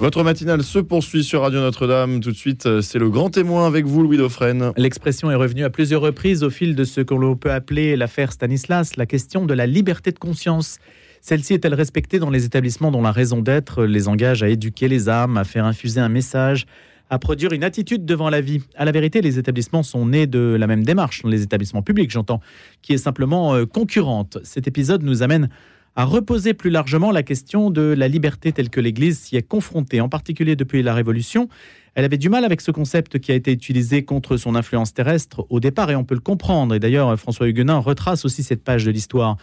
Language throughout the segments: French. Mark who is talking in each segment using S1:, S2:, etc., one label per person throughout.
S1: Votre matinale se poursuit sur Radio Notre-Dame. Tout de suite, euh, c'est le grand témoin avec vous, Louis Dauphren.
S2: L'expression est revenue à plusieurs reprises au fil de ce que l'on peut appeler l'affaire Stanislas, la question de la liberté de conscience. Celle-ci est-elle respectée dans les établissements dont la raison d'être les engage à éduquer les âmes, à faire infuser un message, à produire une attitude devant la vie? À la vérité, les établissements sont nés de la même démarche, les établissements publics, j'entends, qui est simplement euh, concurrente. Cet épisode nous amène à reposer plus largement la question de la liberté telle que l'Église s'y est confrontée, en particulier depuis la Révolution. Elle avait du mal avec ce concept qui a été utilisé contre son influence terrestre au départ, et on peut le comprendre. Et d'ailleurs, François Huguenin retrace aussi cette page de l'histoire.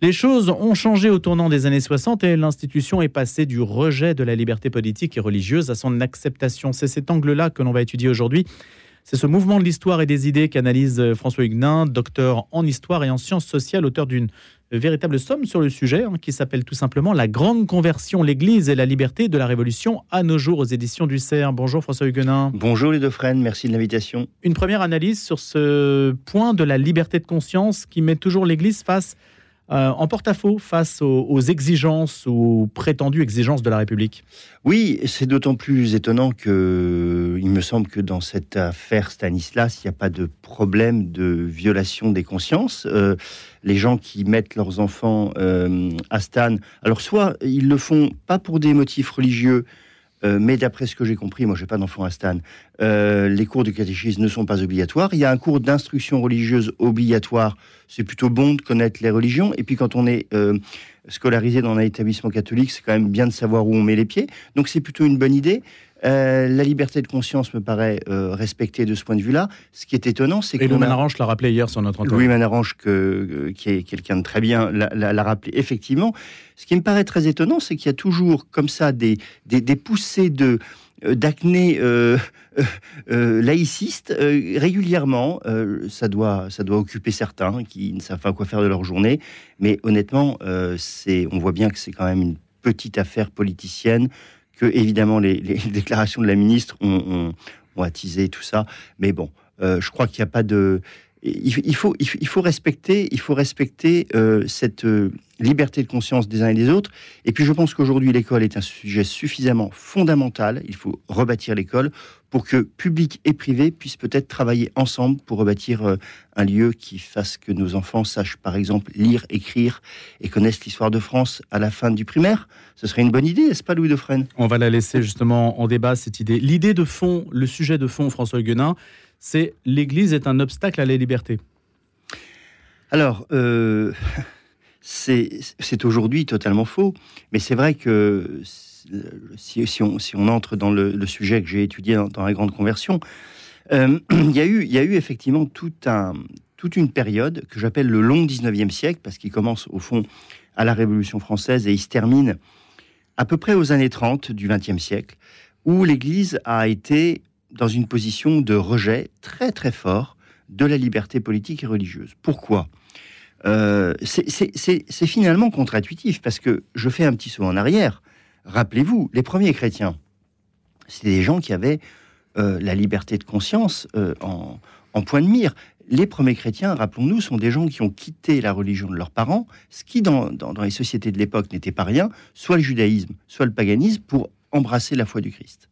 S2: Les choses ont changé au tournant des années 60 et l'institution est passée du rejet de la liberté politique et religieuse à son acceptation. C'est cet angle-là que l'on va étudier aujourd'hui. C'est ce mouvement de l'histoire et des idées qu'analyse François Huguenin, docteur en histoire et en sciences sociales, auteur d'une véritable somme sur le sujet, hein, qui s'appelle tout simplement La Grande Conversion, l'Église et la liberté de la Révolution à nos jours aux éditions du CERF. Bonjour François Huguenin.
S3: Bonjour les deux frères, merci de l'invitation.
S2: Une première analyse sur ce point de la liberté de conscience qui met toujours l'Église face euh, en porte-à-faux face aux, exigences ou aux prétendues exigences de la République
S3: Oui, c'est d'autant plus étonnant que il me semble que dans cette affaire Stanislas, il n'y a pas de problème de violation des consciences. Euh, les gens qui mettent leurs enfants euh, à Stan, alors soit ils le font pas pour des motifs religieux, euh, mais d'après ce que j'ai compris, moi, j'ai pas d'enfant à Stan, euh, les cours de catéchisme ne sont pas obligatoires. Il y a un cours d'instruction religieuse obligatoire. C'est plutôt bon de connaître les religions. Et puis, quand on est euh, scolarisé dans un établissement catholique, c'est quand même bien de savoir où on met les pieds. Donc, c'est plutôt une bonne idée. Euh, la liberté de conscience me paraît euh, respectée de ce point de vue-là. Ce qui est étonnant, c'est que.
S2: Louis Manarange l'a rappelé hier sur notre antenne.
S3: Louis Manarange, que, euh, qui est quelqu'un de très bien, l'a rappelé effectivement. Ce qui me paraît très étonnant, c'est qu'il y a toujours comme ça des, des, des poussées de d'acné laïciste régulièrement. ça, doit, ça doit occuper certains qui ne savent pas quoi faire de leur journée. Mais honnêtement, c'est, on voit bien que c'est quand même une petite affaire politicienne que évidemment les, déclarations de la ministre ont, attisé tout ça. Mais bon, euh, je crois qu'il n'y a pas de. Il, faut, respecter, euh, cette euh, liberté de conscience des uns et des autres. Et puis je pense qu'aujourd'hui l'école est un sujet suffisamment fondamental. Il faut rebâtir l'école pour que public et privé puissent peut-être travailler ensemble pour rebâtir euh, un lieu qui fasse que nos enfants sachent par exemple lire, écrire et connaissent l'histoire de France à la fin du primaire. Ce serait une bonne idée, n'est-ce pas Louis Dauphren
S2: On va la laisser justement en débat, cette idée. L'idée de fond, le sujet de fond, François Huguenin, c'est l'Église est un obstacle à la liberté.
S3: Alors, euh, c'est aujourd'hui totalement faux, mais c'est vrai que si, on, entre dans le, sujet que j'ai étudié dans, la grande conversion, euh, il, y a eu, effectivement toute une période que j'appelle le long 19e siècle, parce qu'il commence au fond à la Révolution française et il se termine à peu près aux années 30 du 20e siècle, où l'Église a été dans une position de rejet très très fort de la liberté politique et religieuse. Pourquoi? Euh, C'est finalement contre-intuitif, parce que je fais un petit saut en arrière. Rappelez-vous, les premiers chrétiens, c'était des gens qui avaient euh, la liberté de conscience euh, en, point de mire. Les premiers chrétiens, rappelons-nous, sont des gens qui ont quitté la religion de leurs parents, ce qui, dans, les sociétés de l'époque, n'était pas rien, soit le judaïsme, soit le paganisme, pour embrasser la foi du Christ.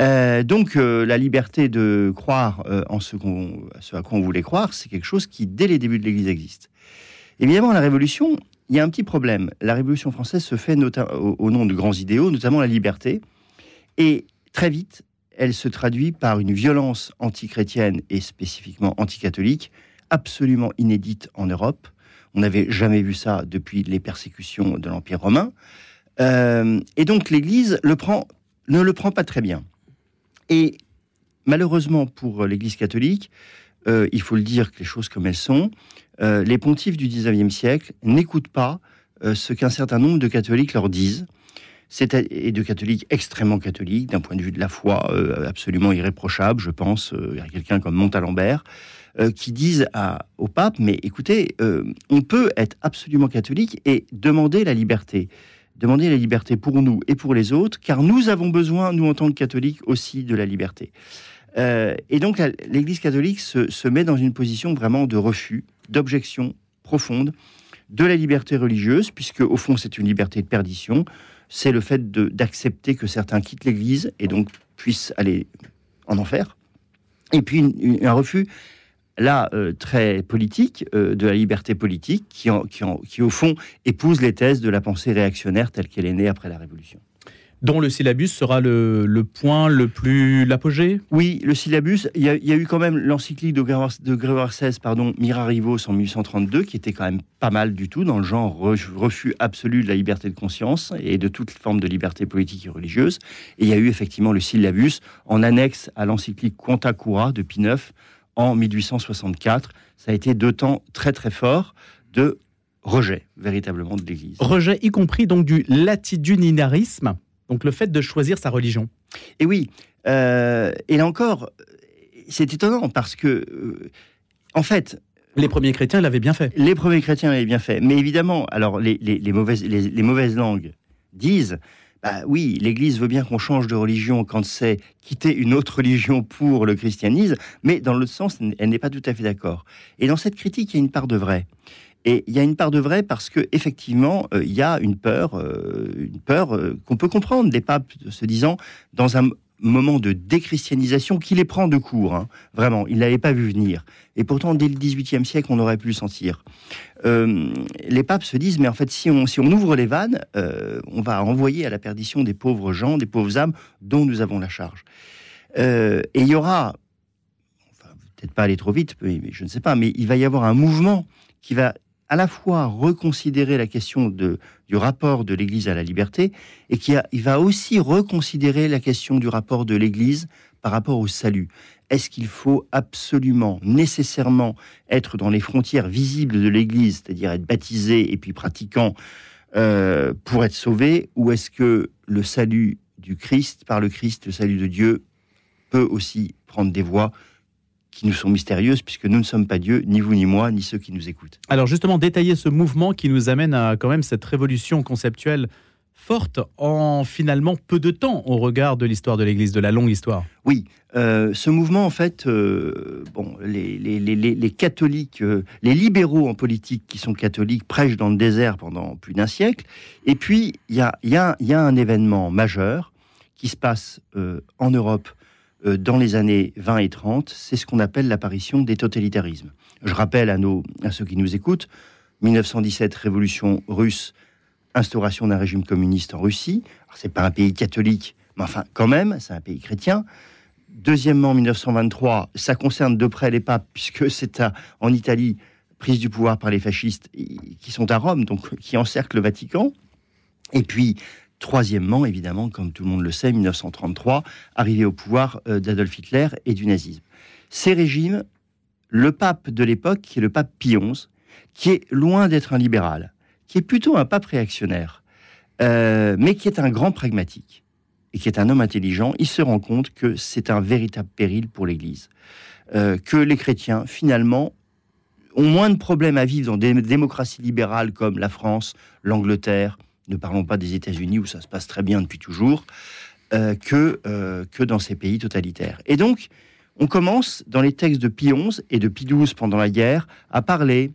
S3: Euh, donc la liberté de croire en ce, à quoi on voulait croire, c'est quelque chose qui, dès les débuts de l'Église, existe. Évidemment, la Révolution, il y a un petit problème. La Révolution française se fait au, nom de grands idéaux, notamment la liberté. Et très vite, elle se traduit par une violence antichrétienne et spécifiquement anticatholique absolument inédite en Europe. On n'avait jamais vu ça depuis les persécutions de l'Empire romain. Euh, et donc l'Église ne le prend pas très bien. Et malheureusement pour l'Église catholique, euh, il faut le dire que les choses comme elles sont, euh, les pontifes du 19e siècle n'écoutent pas euh, ce qu'un certain nombre de catholiques leur disent, et de catholiques extrêmement catholiques, d'un point de vue de la foi absolument irréprochable, je pense à quelqu'un comme Montalembert, qui disent au pape, mais écoutez, on peut être absolument catholique et demander la liberté demander la liberté pour nous et pour les autres, car nous avons besoin, nous en tant que catholiques, aussi de la liberté. Euh, et donc l'Église catholique se, met dans une position vraiment de refus, d'objection profonde de la liberté religieuse, puisque au fond c'est une liberté de perdition, c'est le fait d'accepter que certains quittent l'Église et donc puissent aller en enfer. Et puis un refus, là, euh, très politique, euh, de la liberté politique, qui, qui, qui au fond épouse les thèses de la pensée réactionnaire telle qu'elle est née après la Révolution
S2: dont le syllabus sera le, point le plus l'apogée?
S3: Oui, le syllabus, il y, a, eu quand même l'encyclique de Grégoire, XVI, pardon, Mirarivos en 1832, qui était quand même pas mal du tout dans le genre refus absolu de la liberté de conscience et de toute forme de liberté politique et religieuse. Et il y a eu effectivement le syllabus en annexe à l'encyclique Quanta Cura de Pie IX en 1864. Ça a été deux temps très très forts de rejet véritablement de l'Église.
S2: Rejet y compris donc du latitudinarisme donc le fait de choisir sa religion.
S3: Et oui, euh, et là encore, c'est étonnant parce que, euh, en fait,
S2: les premiers chrétiens l'avaient bien fait.
S3: Les premiers chrétiens l'avaient bien fait. Mais évidemment, alors les, mauvaises, les, mauvaises langues disent bah oui, l'Église veut bien qu'on change de religion quand c'est quitter une autre religion pour le christianisme, mais dans l'autre sens, elle n'est pas tout à fait d'accord. Et dans cette critique, il y a une part de vrai. Et il y a une part de vrai parce que effectivement, euh, il y a une peur, euh, une peur euh, qu'on peut comprendre des papes se disant dans un moment de déchristianisation qui les prend de court. Hein, vraiment, ils l'avaient pas vu venir. Et pourtant, dès le XVIIIe siècle, on aurait pu le sentir. les papes se disent, mais en fait, si on, si on ouvre les vannes, on va envoyer à la perdition des pauvres gens, des pauvres âmes dont nous avons la charge. et il y aura, enfin, peut-être pas aller trop vite, mais je ne sais pas, mais il va y avoir un mouvement qui va à la fois reconsidérer la question de, du rapport de l'Église à la liberté et qui il va aussi reconsidérer la question du rapport de l'Église par rapport au salut. Est-ce qu'il faut absolument, nécessairement être dans les frontières visibles de l'Église, c'est-à-dire être baptisé et puis pratiquant euh, pour être sauvé, ou est-ce que le salut du Christ, par le Christ, le salut de Dieu, peut aussi prendre des voies qui nous sont mystérieuses, puisque nous ne sommes pas Dieu, ni vous ni moi, ni ceux qui nous écoutent.
S2: Alors justement, détailler ce mouvement qui nous amène à quand même cette révolution conceptuelle forte en finalement peu de temps au regard de l'histoire de l'Église, de la longue histoire.
S3: Oui, euh, ce mouvement, en fait, euh, bon, les, les, les, les catholiques, euh, les libéraux en politique qui sont catholiques prêchent dans le désert pendant plus d'un siècle. Et puis, il y a, y, a, y a, un événement majeur qui se passe en Europe dans les années 20 et 30, c'est ce qu'on appelle l'apparition des totalitarismes. Je rappelle à, nos, à ceux qui nous écoutent, 1917, révolution russe, instauration d'un régime communiste en Russie. C'est pas un pays catholique, mais enfin, quand même, c'est un pays chrétien. Deuxièmement, 1923, ça concerne de près les papes, puisque c'est en Italie, prise du pouvoir par les fascistes qui sont à Rome, donc qui encerclent le Vatican. Et puis, Troisièmement, évidemment, comme tout le monde le sait, 1933, arrivée au pouvoir euh, d'Adolf Hitler et du nazisme. Ces régimes, le pape de l'époque, qui est le pape Pie XI, qui est loin d'être un libéral, qui est plutôt un pape réactionnaire, euh, mais qui est un grand pragmatique et qui est un homme intelligent, il se rend compte que c'est un véritable péril pour l'Église. Euh, que les chrétiens, finalement, ont moins de problèmes à vivre dans des démocraties libérales comme la France, l'Angleterre, ne parlons pas des États-Unis où ça se passe très bien depuis toujours, euh, que, euh, que dans ces pays totalitaires. Et donc, on commence dans les textes de Pie XI et de Pie XII pendant la guerre à parler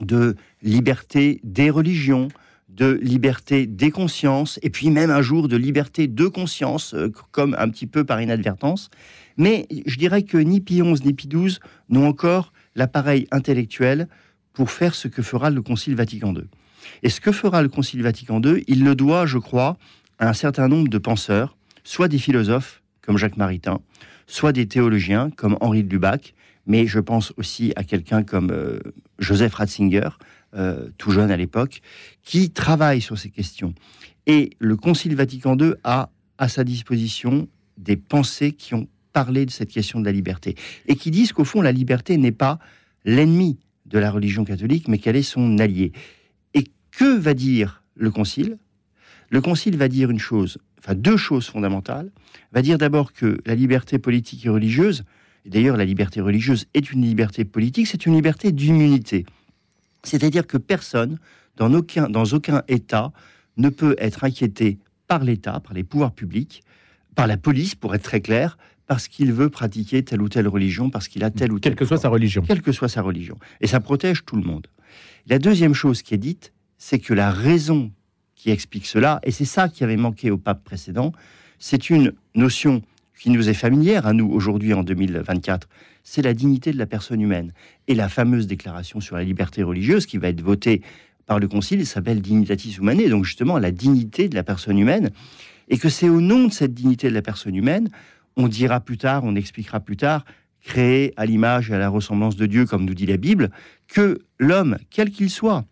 S3: de liberté des religions, de liberté des consciences, et puis même un jour de liberté de conscience, euh, comme un petit peu par inadvertance. Mais je dirais que ni Pie XI ni Pie XII n'ont encore l'appareil intellectuel pour faire ce que fera le Concile Vatican II. Et ce que fera le Concile Vatican II, il le doit, je crois, à un certain nombre de penseurs, soit des philosophes comme Jacques Maritain, soit des théologiens comme Henri de Lubac, mais je pense aussi à quelqu'un comme euh, Joseph Ratzinger, euh, tout jeune à l'époque, qui travaille sur ces questions. Et le Concile Vatican II a à sa disposition des pensées qui ont parlé de cette question de la liberté et qui disent qu'au fond, la liberté n'est pas l'ennemi de la religion catholique, mais qu'elle est son allié. Que va dire le Concile? Le Concile va dire une chose, enfin deux choses fondamentales. Va dire d'abord que la liberté politique et religieuse, et d'ailleurs la liberté religieuse est une liberté politique, c'est une liberté d'immunité. C'est-à-dire que personne, dans aucun, dans aucun État, ne peut être inquiété par l'État, par les pouvoirs publics, par la police, pour être très clair, parce qu'il veut pratiquer telle ou telle religion, parce qu'il a telle ou telle.
S2: Quelle que soit sa religion.
S3: Quelle que soit sa religion. Et ça protège tout le monde. La deuxième chose qui est dite, c'est que la raison qui explique cela, et c'est ça qui avait manqué au pape précédent, c'est une notion qui nous est familière à nous aujourd'hui en 2024, c'est la dignité de la personne humaine. Et la fameuse déclaration sur la liberté religieuse qui va être votée par le Concile s'appelle Dignitatis Humanae, donc justement la dignité de la personne humaine, et que c'est au nom de cette dignité de la personne humaine, on dira plus tard, on expliquera plus tard, créé à l'image et à la ressemblance de Dieu, comme nous dit la Bible, que l'homme, quel qu'il soit,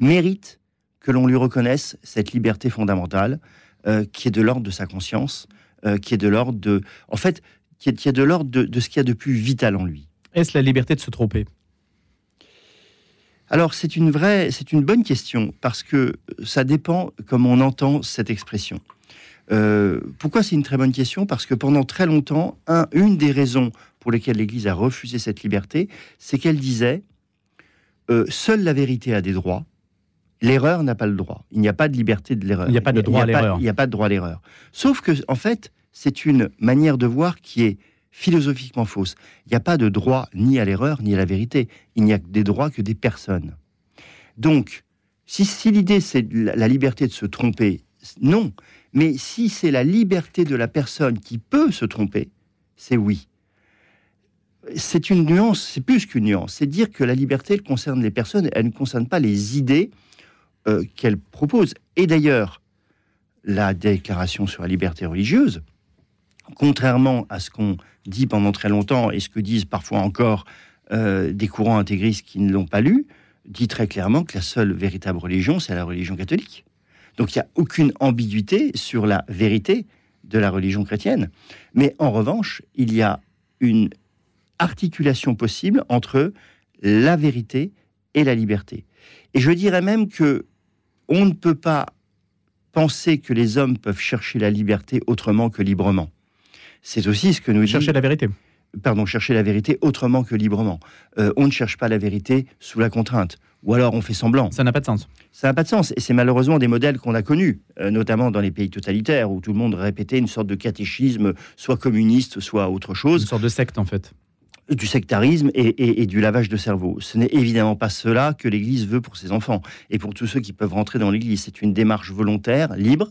S3: mérite que l'on lui reconnaisse cette liberté fondamentale euh, qui est de l'ordre de sa conscience, euh, qui est de l'ordre de, en fait, qui est, de l'ordre de, ce qu'il y a de plus vital en lui.
S2: Est-ce la liberté de se tromper?
S3: Alors c'est une vraie, c'est une bonne question parce que ça dépend comme on entend cette expression. Euh, pourquoi c'est une très bonne question? Parce que pendant très longtemps, une des raisons pour lesquelles l'Église a refusé cette liberté, c'est qu'elle disait euh, seule la vérité a des droits, l'erreur n'a pas le droit. Il n'y a pas de liberté de l'erreur.
S2: Il n'y a pas de droit à l'erreur.
S3: Il n'y a pas de droit à l'erreur. Sauf que, en fait, c'est une manière de voir qui est philosophiquement fausse. Il n'y a pas de droit ni à l'erreur ni à la vérité. Il n'y a des droits que des personnes. Donc, si, l'idée c'est la liberté de se tromper, non. Mais si c'est la liberté de la personne qui peut se tromper, c'est oui. C'est une nuance, c'est plus qu'une nuance. C'est dire que la liberté elle concerne les personnes, elle ne concerne pas les idées euh, qu'elle propose. Et d'ailleurs, la déclaration sur la liberté religieuse, contrairement à ce qu'on dit pendant très longtemps et ce que disent parfois encore euh, des courants intégristes qui ne l'ont pas lu, dit très clairement que la seule véritable religion, c'est la religion catholique. Donc il n'y a aucune ambiguïté sur la vérité de la religion chrétienne. Mais en revanche, il y a une articulation possible entre la vérité et la liberté. Et je dirais même que on ne peut pas penser que les hommes peuvent chercher la liberté autrement que librement. C'est aussi ce que nous
S2: chercher la vérité.
S3: Pardon, chercher la vérité autrement que librement. Euh, on ne cherche pas la vérité sous la contrainte ou alors on fait semblant.
S2: Ça n'a pas de sens.
S3: Ça n'a pas de sens. Et c'est malheureusement des modèles qu'on a connus, euh, notamment dans les pays totalitaires, où tout le monde répétait une sorte de catéchisme, soit communiste, soit autre chose.
S2: Une sorte de secte, en fait.
S3: Du sectarisme et, du lavage de cerveau. Ce n'est évidemment pas cela que l'Église veut pour ses enfants et pour tous ceux qui peuvent rentrer dans l'Église. C'est une démarche volontaire, libre,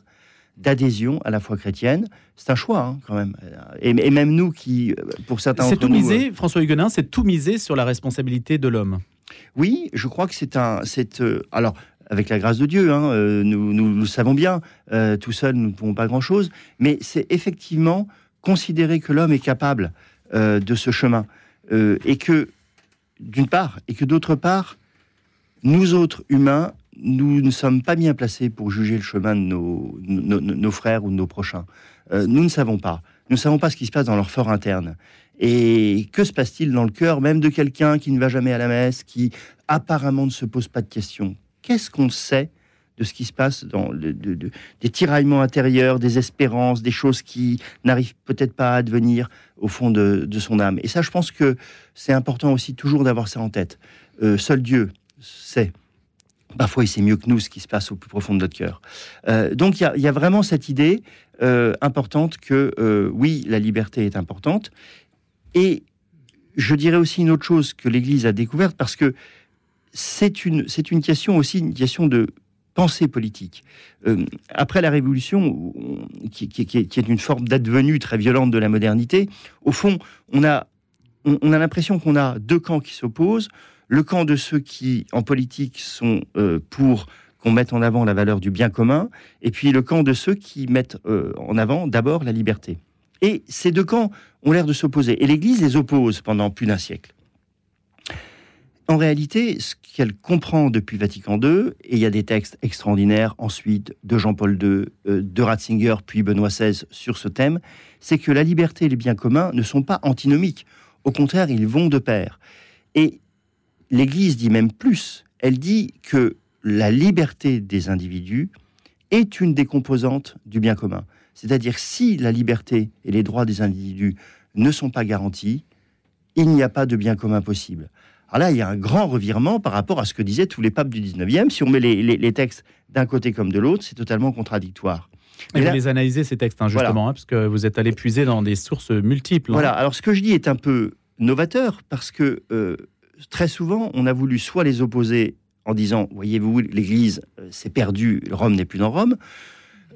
S3: d'adhésion à la foi chrétienne. C'est un choix, hein, quand même. Et, même nous qui, pour certains
S2: C'est tout misé, euh, François Huguenin, c'est tout misé sur la responsabilité de l'homme.
S3: Oui, je crois que c'est un. Euh, alors, avec la grâce de Dieu, hein, euh, nous, nous, le savons bien, euh, tout seul, nous ne pouvons pas grand-chose, mais c'est effectivement considérer que l'homme est capable de ce chemin, et que, d'une part, et que d'autre part, nous autres humains, nous ne sommes pas bien placés pour juger le chemin de nos, frères ou de nos prochains. nous ne savons pas. Nous ne savons pas ce qui se passe dans leur fort interne. Et que se passe-t-il dans le cœur même de quelqu'un qui ne va jamais à la messe, qui apparemment ne se pose pas de questions? Qu'est-ce qu'on sait de ce qui se passe dans des tiraillements intérieurs, des espérances, des choses qui n'arrivent peut-être pas à advenir au fond de, son âme. Et ça, je pense que c'est important aussi toujours d'avoir ça en tête. Euh, seul Dieu sait. Parfois, il sait mieux que nous ce qui se passe au plus profond de notre cœur. Euh, donc, il y, a vraiment cette idée euh, importante que oui, la liberté est importante, et je dirais aussi une autre chose que l'Église a découverte, parce que c'est une, c'est une question aussi, une question de pensée politique. Euh, après la Révolution, qui, est une forme d'advenue très violente de la modernité, au fond, on a, on, a l'impression qu'on a deux camps qui s'opposent. Le camp de ceux qui, en politique, sont euh, pour qu'on mette en avant la valeur du bien commun, et puis le camp de ceux qui mettent euh, en avant d'abord la liberté. Et ces deux camps ont l'air de s'opposer. Et l'Église les oppose pendant plus d'un siècle. En réalité, ce qu'elle comprend depuis Vatican II, et il y a des textes extraordinaires ensuite de Jean-Paul II, euh, de Ratzinger, puis Benoît XVI sur ce thème, c'est que la liberté et le bien commun ne sont pas antinomiques. Au contraire, ils vont de pair. Et l'Église dit même plus. Elle dit que la liberté des individus est une des composantes du bien commun. C'est-à-dire si la liberté et les droits des individus ne sont pas garantis, il n'y a pas de bien commun possible. Alors là, il y a un grand revirement par rapport à ce que disaient tous les papes du 19e. Si on met les, textes d'un côté comme de l'autre, c'est totalement contradictoire.
S2: Mais vous les analysez, ces textes, hein, justement, hein, parce que vous êtes allé puiser dans des sources multiples.
S3: Hein. Voilà, alors ce que je dis est un peu novateur, parce que euh, très souvent, on a voulu soit les opposer en disant, voyez-vous, l'Église s'est perdue, Rome n'est plus dans Rome, euh,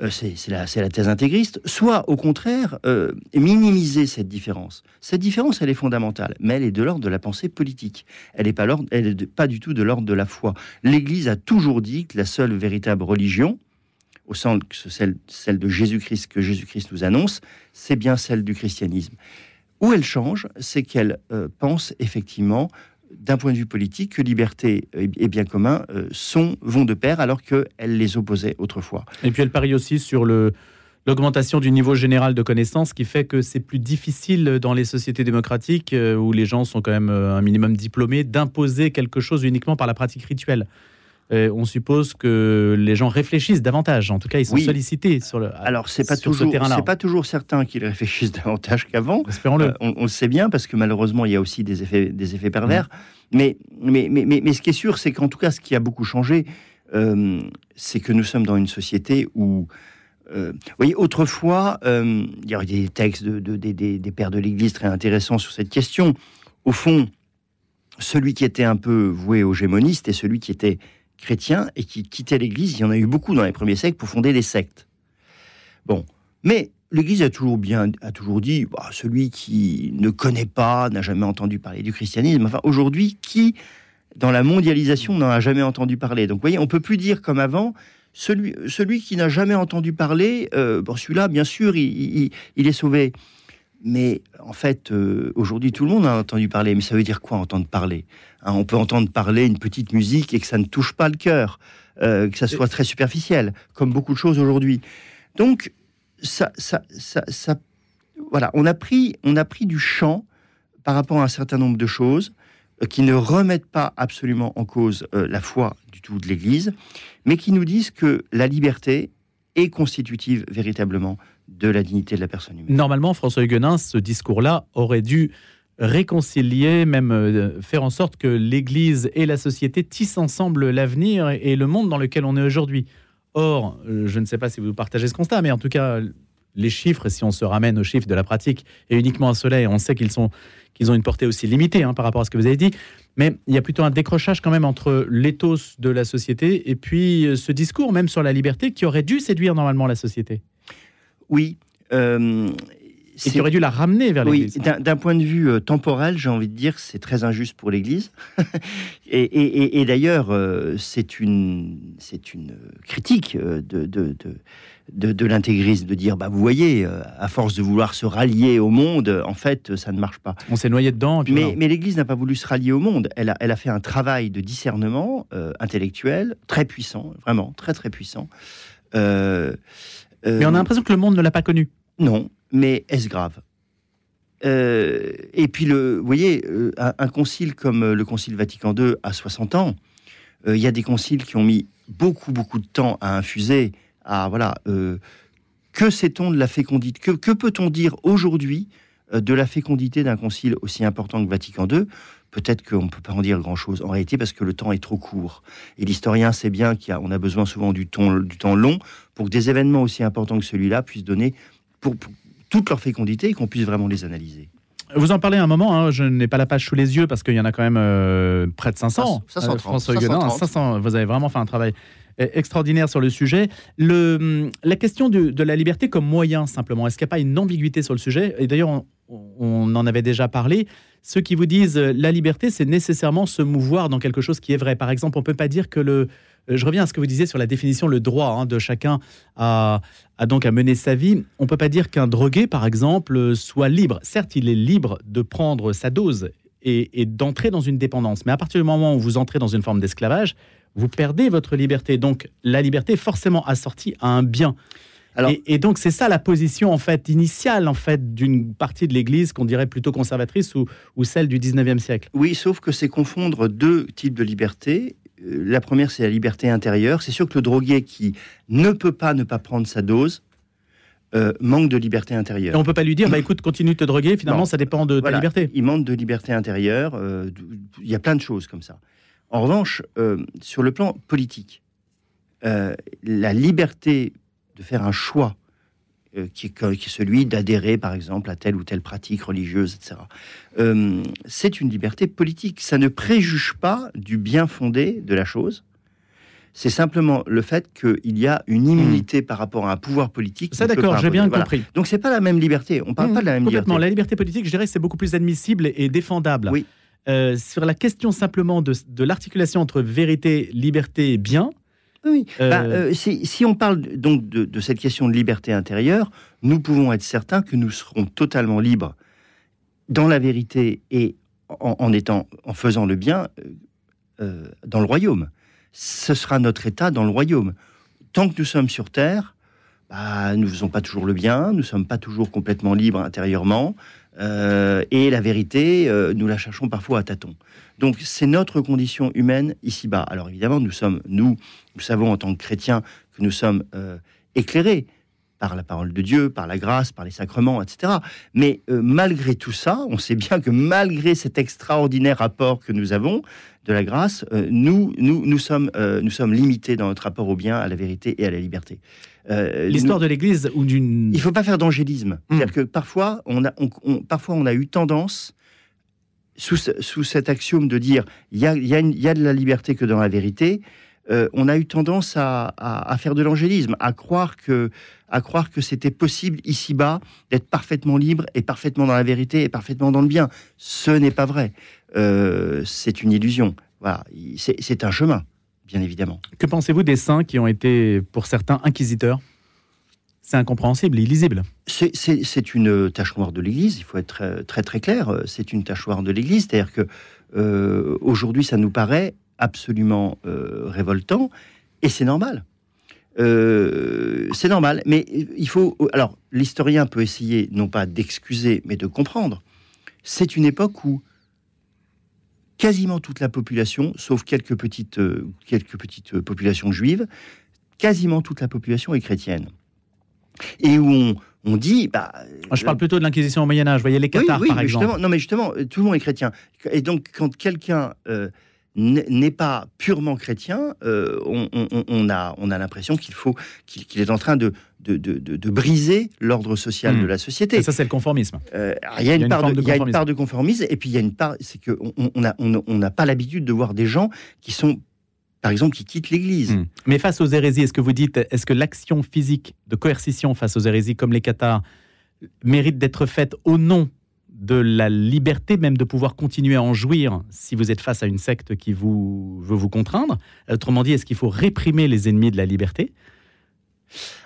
S3: c'est la, la, thèse intégriste, soit au contraire euh, minimiser cette différence. Cette différence, elle est fondamentale, mais elle est de l'ordre de la pensée politique. Elle n'est pas, du tout de l'ordre de la foi. L'Église a toujours dit que la seule véritable religion, au sens celle, celle de Jésus-Christ que Jésus-Christ nous annonce, c'est bien celle du christianisme. Où elle change, c'est qu'elle euh, pense effectivement d'un point de vue politique que liberté et bien commun euh, vont de pair alors qu'elle les opposait autrefois.
S2: Et puis elle parie aussi sur l'augmentation du niveau général de connaissances qui fait que c'est plus difficile dans les sociétés démocratiques euh, où les gens sont quand même euh, un minimum diplômés d'imposer quelque chose uniquement par la pratique rituelle. On suppose que les gens réfléchissent davantage. En tout cas, ils sont sollicités sur le.
S3: Alors, c'est pas toujours, c'est pas toujours certain qu'ils réfléchissent davantage qu'avant.
S2: Espérons-le.
S3: on, le sait bien parce que malheureusement, il y a aussi des effets, des effets pervers. Mmh. Mais, mais, mais, mais, ce qui est sûr, c'est qu'en tout cas, ce qui a beaucoup changé, euh, c'est que nous sommes dans une société où euh, vous voyez, autrefois, euh, il y avait des textes de, des, pères de l'Église très intéressants sur cette question. Au fond, celui qui était un peu voué aux gémonistes et celui qui était chrétien et qui quittait l'Église, il y en a eu beaucoup dans les premiers siècles pour fonder des sectes. Bon, mais L'Église a toujours bien, a toujours dit, bah, celui qui ne connaît pas, n'a jamais entendu parler du christianisme. Enfin, aujourd'hui, qui, dans la mondialisation, n'en a jamais entendu parler? Donc, vous voyez, on peut plus dire comme avant, celui, celui qui n'a jamais entendu parler, euh, bon, celui-là, bien sûr, il, est sauvé. Mais en fait, euh, aujourd'hui, tout le monde a entendu parler. Mais ça veut dire quoi entendre parler? Hein, On peut entendre parler une petite musique et que ça ne touche pas le cœur, euh, que ça soit très superficiel, comme beaucoup de choses aujourd'hui. Donc, ça, ça, ça, voilà, on a pris, on a pris du champ par rapport à un certain nombre de choses euh, qui ne remettent pas absolument en cause euh, la foi du tout de l'Église, mais qui nous disent que la liberté est constitutive véritablement de la dignité de la personne humaine.
S2: Normalement, François Huguenin, ce discours-là aurait dû réconcilier, même euh, faire en sorte que l'Église et la société tissent ensemble l'avenir et le monde dans lequel on est aujourd'hui. Or, euh, je ne sais pas si vous partagez ce constat, mais en tout cas, les chiffres, si on se ramène aux chiffres de la pratique, et uniquement à cela, on sait qu'ils sont qu'ils ont une portée aussi limitée hein, par rapport à ce que vous avez dit. Mais il y a plutôt un décrochage quand même entre l'éthos de la société et puis euh, ce discours même sur la liberté qui aurait dû séduire normalement la société.
S3: Oui.
S2: Et qui aurait dû la ramener vers l'Église.
S3: Oui, d'un point de vue euh, temporel, j'ai envie de dire que c'est très injuste pour l'Église. et, d'ailleurs, euh, c'est une, c'est une critique euh, de, de, de, de, l'intégrisme, de dire, bah, vous voyez, à force de vouloir se rallier au monde, en fait, ça ne marche pas.
S2: On s'est noyé dedans.
S3: mais, mais l'Église n'a pas voulu se rallier au monde. Elle a, elle a fait un travail de discernement intellectuel très puissant, vraiment très très puissant.
S2: mais on a l'impression que le monde ne l'a pas connu.
S3: Non, mais est-ce grave? Euh, Et puis, le, vous voyez, euh, un, concile comme euh, le concile Vatican II a 60 ans, il y a des conciles qui ont mis beaucoup, beaucoup de temps à infuser. À, voilà, que sait-on de la fécondité? Que, peut-on dire aujourd'hui de la fécondité d'un concile aussi important que Vatican II Peut-être qu'on ne peut pas en dire grand-chose en réalité parce que le temps est trop court. Et l'historien sait bien qu'on a, besoin souvent du temps long pour que des événements aussi importants que celui-là puissent donner pour, toute leur fécondité et qu'on puisse vraiment les analyser.
S2: Vous en parlez un moment, hein, je n'ai pas la page sous les yeux parce qu'il y en a quand même euh, près de 500.
S3: 530, François Huguenin,
S2: 500, vous avez vraiment fait un travail e-, extraordinaire sur le sujet. Le, la question de, la liberté comme moyen, simplement, est-ce qu'il n'y a pas une ambiguïté sur le sujet? Et d'ailleurs, on, on, en avait déjà parlé. Ceux qui vous disent euh, la liberté, c'est nécessairement se mouvoir dans quelque chose qui est vrai. Par exemple, on ne peut pas dire que le, je reviens à ce que vous disiez sur la définition, le droit hein, de chacun à, donc à mener sa vie. On ne peut pas dire qu'un drogué, par exemple, soit libre. Certes, il est libre de prendre sa dose et, d'entrer dans une dépendance. Mais à partir du moment où vous entrez dans une forme d'esclavage, vous perdez votre liberté. Donc la liberté est forcément assortie à un bien. et, donc c'est ça la position en fait initiale en fait d'une partie de l'Église qu'on dirait plutôt conservatrice ou, ou celle du 19e siècle.
S3: Oui, sauf que c'est confondre deux types de liberté euh, la première, c'est la liberté intérieure. C'est sûr que le drogué qui ne peut pas ne pas prendre sa dose euh, manque de liberté intérieure.
S2: Et on peut pas lui dire, bah écoute, continue de te droguer. Finalement, ça dépend de ta liberté.
S3: Il manque de liberté intérieure. Euh, il y a plein de choses comme ça. En revanche, sur le plan politique, la liberté de faire un choix qui, est, celui d'adhérer, par exemple, à telle ou telle pratique religieuse, etc. Euh, c'est une liberté politique. Ça ne préjuge pas du bien fondé de la chose. C'est simplement le fait qu'il y a une hmm. immunité par rapport à un pouvoir politique.
S2: Ça, d'accord, j'ai bien compris.
S3: Donc, c'est pas la même liberté. On parle hmm, pas de la même
S2: complètement. La liberté politique, je dirais, c'est beaucoup plus admissible et défendable.
S3: Oui.
S2: Euh, sur la question simplement de, de l'articulation entre vérité, liberté et bien,
S3: oui, euh, bah, euh, si, on parle donc de, cette question de liberté intérieure, nous pouvons être certains que nous serons totalement libres dans la vérité et en, étant, en faisant le bien euh, dans le royaume. Ce sera notre état dans le royaume. Tant que nous sommes sur terre, bah, nous ne faisons pas toujours le bien, nous ne sommes pas toujours complètement libres intérieurement, et la vérité, nous la cherchons parfois à tâtons. Donc c'est notre condition humaine ici-bas. Alors évidemment, nous sommes, nous, nous savons en tant que chrétiens que nous sommes euh, éclairés par la parole de Dieu, par la grâce, par les sacrements, etc. Mais euh, malgré tout ça, on sait bien que malgré cet extraordinaire rapport que nous avons de la grâce, euh, nous, nous, nous, sommes, nous sommes limités dans notre rapport au bien, à la vérité et à la liberté.
S2: L'histoire de l'Église ou d'une...
S3: Il ne faut pas faire d'angélisme. Hmm. C'est-à-dire que parfois on, a, parfois, on a eu tendance sous, cet axiome de dire il y a, de la liberté que dans la vérité, euh, on a eu tendance à, faire de l'angélisme, à croire que, à croire que c'était possible ici-bas d'être parfaitement libre et parfaitement dans la vérité et parfaitement dans le bien. Ce n'est pas vrai. Euh, c'est une illusion. Voilà, c'est un chemin, bien évidemment.
S2: Que pensez-vous des saints qui ont été, pour certains, inquisiteurs? C'est incompréhensible, illisible.
S3: C'est une tâche noire de l'Église, il faut être très très, clair, c'est une tâche noire de l'Église, c'est-à-dire que euh, aujourd'hui ça nous paraît absolument euh, révoltant, et c'est normal. Euh, c'est normal, mais il faut... Alors, l'historien peut essayer non pas d'excuser, mais de comprendre. C'est une époque où quasiment toute la population, sauf quelques petites, quelques petites populations juives, quasiment toute la population est chrétienne et où on, dit. Bah,
S2: je parle plutôt de l'Inquisition au Moyen-Âge. Vous voyez les Cathares, par exemple.
S3: non, mais justement, tout le monde est chrétien. Et donc, quand quelqu'un. Euh, n'est pas purement chrétien, euh, on, a, on a l'impression qu'il faut qu'il est en train de, de, de, briser l'ordre social hmm. de la société.
S2: Et ça, c'est le conformisme.
S3: Euh, il y a une, part, de, il y a une part de conformisme, et puis il y a une part, c'est qu'on n'a on, on n'a pas l'habitude de voir des gens qui sont par exemple, qui quittent l'Église. Hmm.
S2: Mais face aux hérésies, est-ce que vous dites, est-ce que l'action physique de coercition face aux hérésies, comme les cathares, mérite d'être faite au nom de la liberté même de pouvoir continuer à en jouir si vous êtes face à une secte qui vous veut vous contraindre Autrement dit, est-ce qu'il faut réprimer les ennemis de la liberté?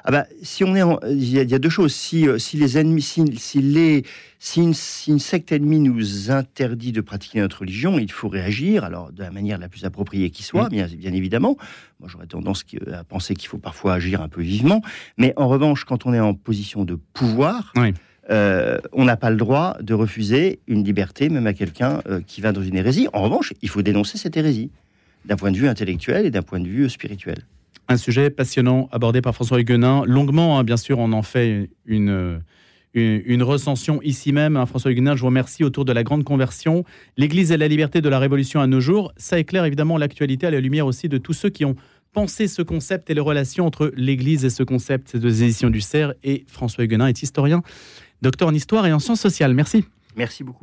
S3: Ah bah, si on est, il y, a deux choses. Si, euh, si les ennemis, si, les, si une, secte ennemie nous interdit de pratiquer notre religion, il faut réagir. Alors de la manière la plus appropriée qui soit, bien, bien évidemment. Moi, j'aurais tendance à penser qu'il faut parfois agir un peu vivement. Mais en revanche, quand on est en position de pouvoir. Euh, on n'a pas le droit de refuser une liberté, même à quelqu'un euh, qui va dans une hérésie. En revanche, il faut dénoncer cette hérésie, d'un point de vue intellectuel et d'un point de vue spirituel.
S2: Un sujet passionnant abordé par François Huguenin. Longuement, hein, bien sûr, on en fait une, une, recension ici même. Hein, François Huguenin, je vous remercie autour de la grande conversion. L'Église et la liberté de la Révolution à nos jours. Ça éclaire évidemment l'actualité à la lumière aussi de tous ceux qui ont pensé ce concept et les relations entre l'Église et ce concept. Deux éditions du CERF et François Huguenin est historien, docteur en histoire et en sciences sociales. Merci.
S3: Merci beaucoup.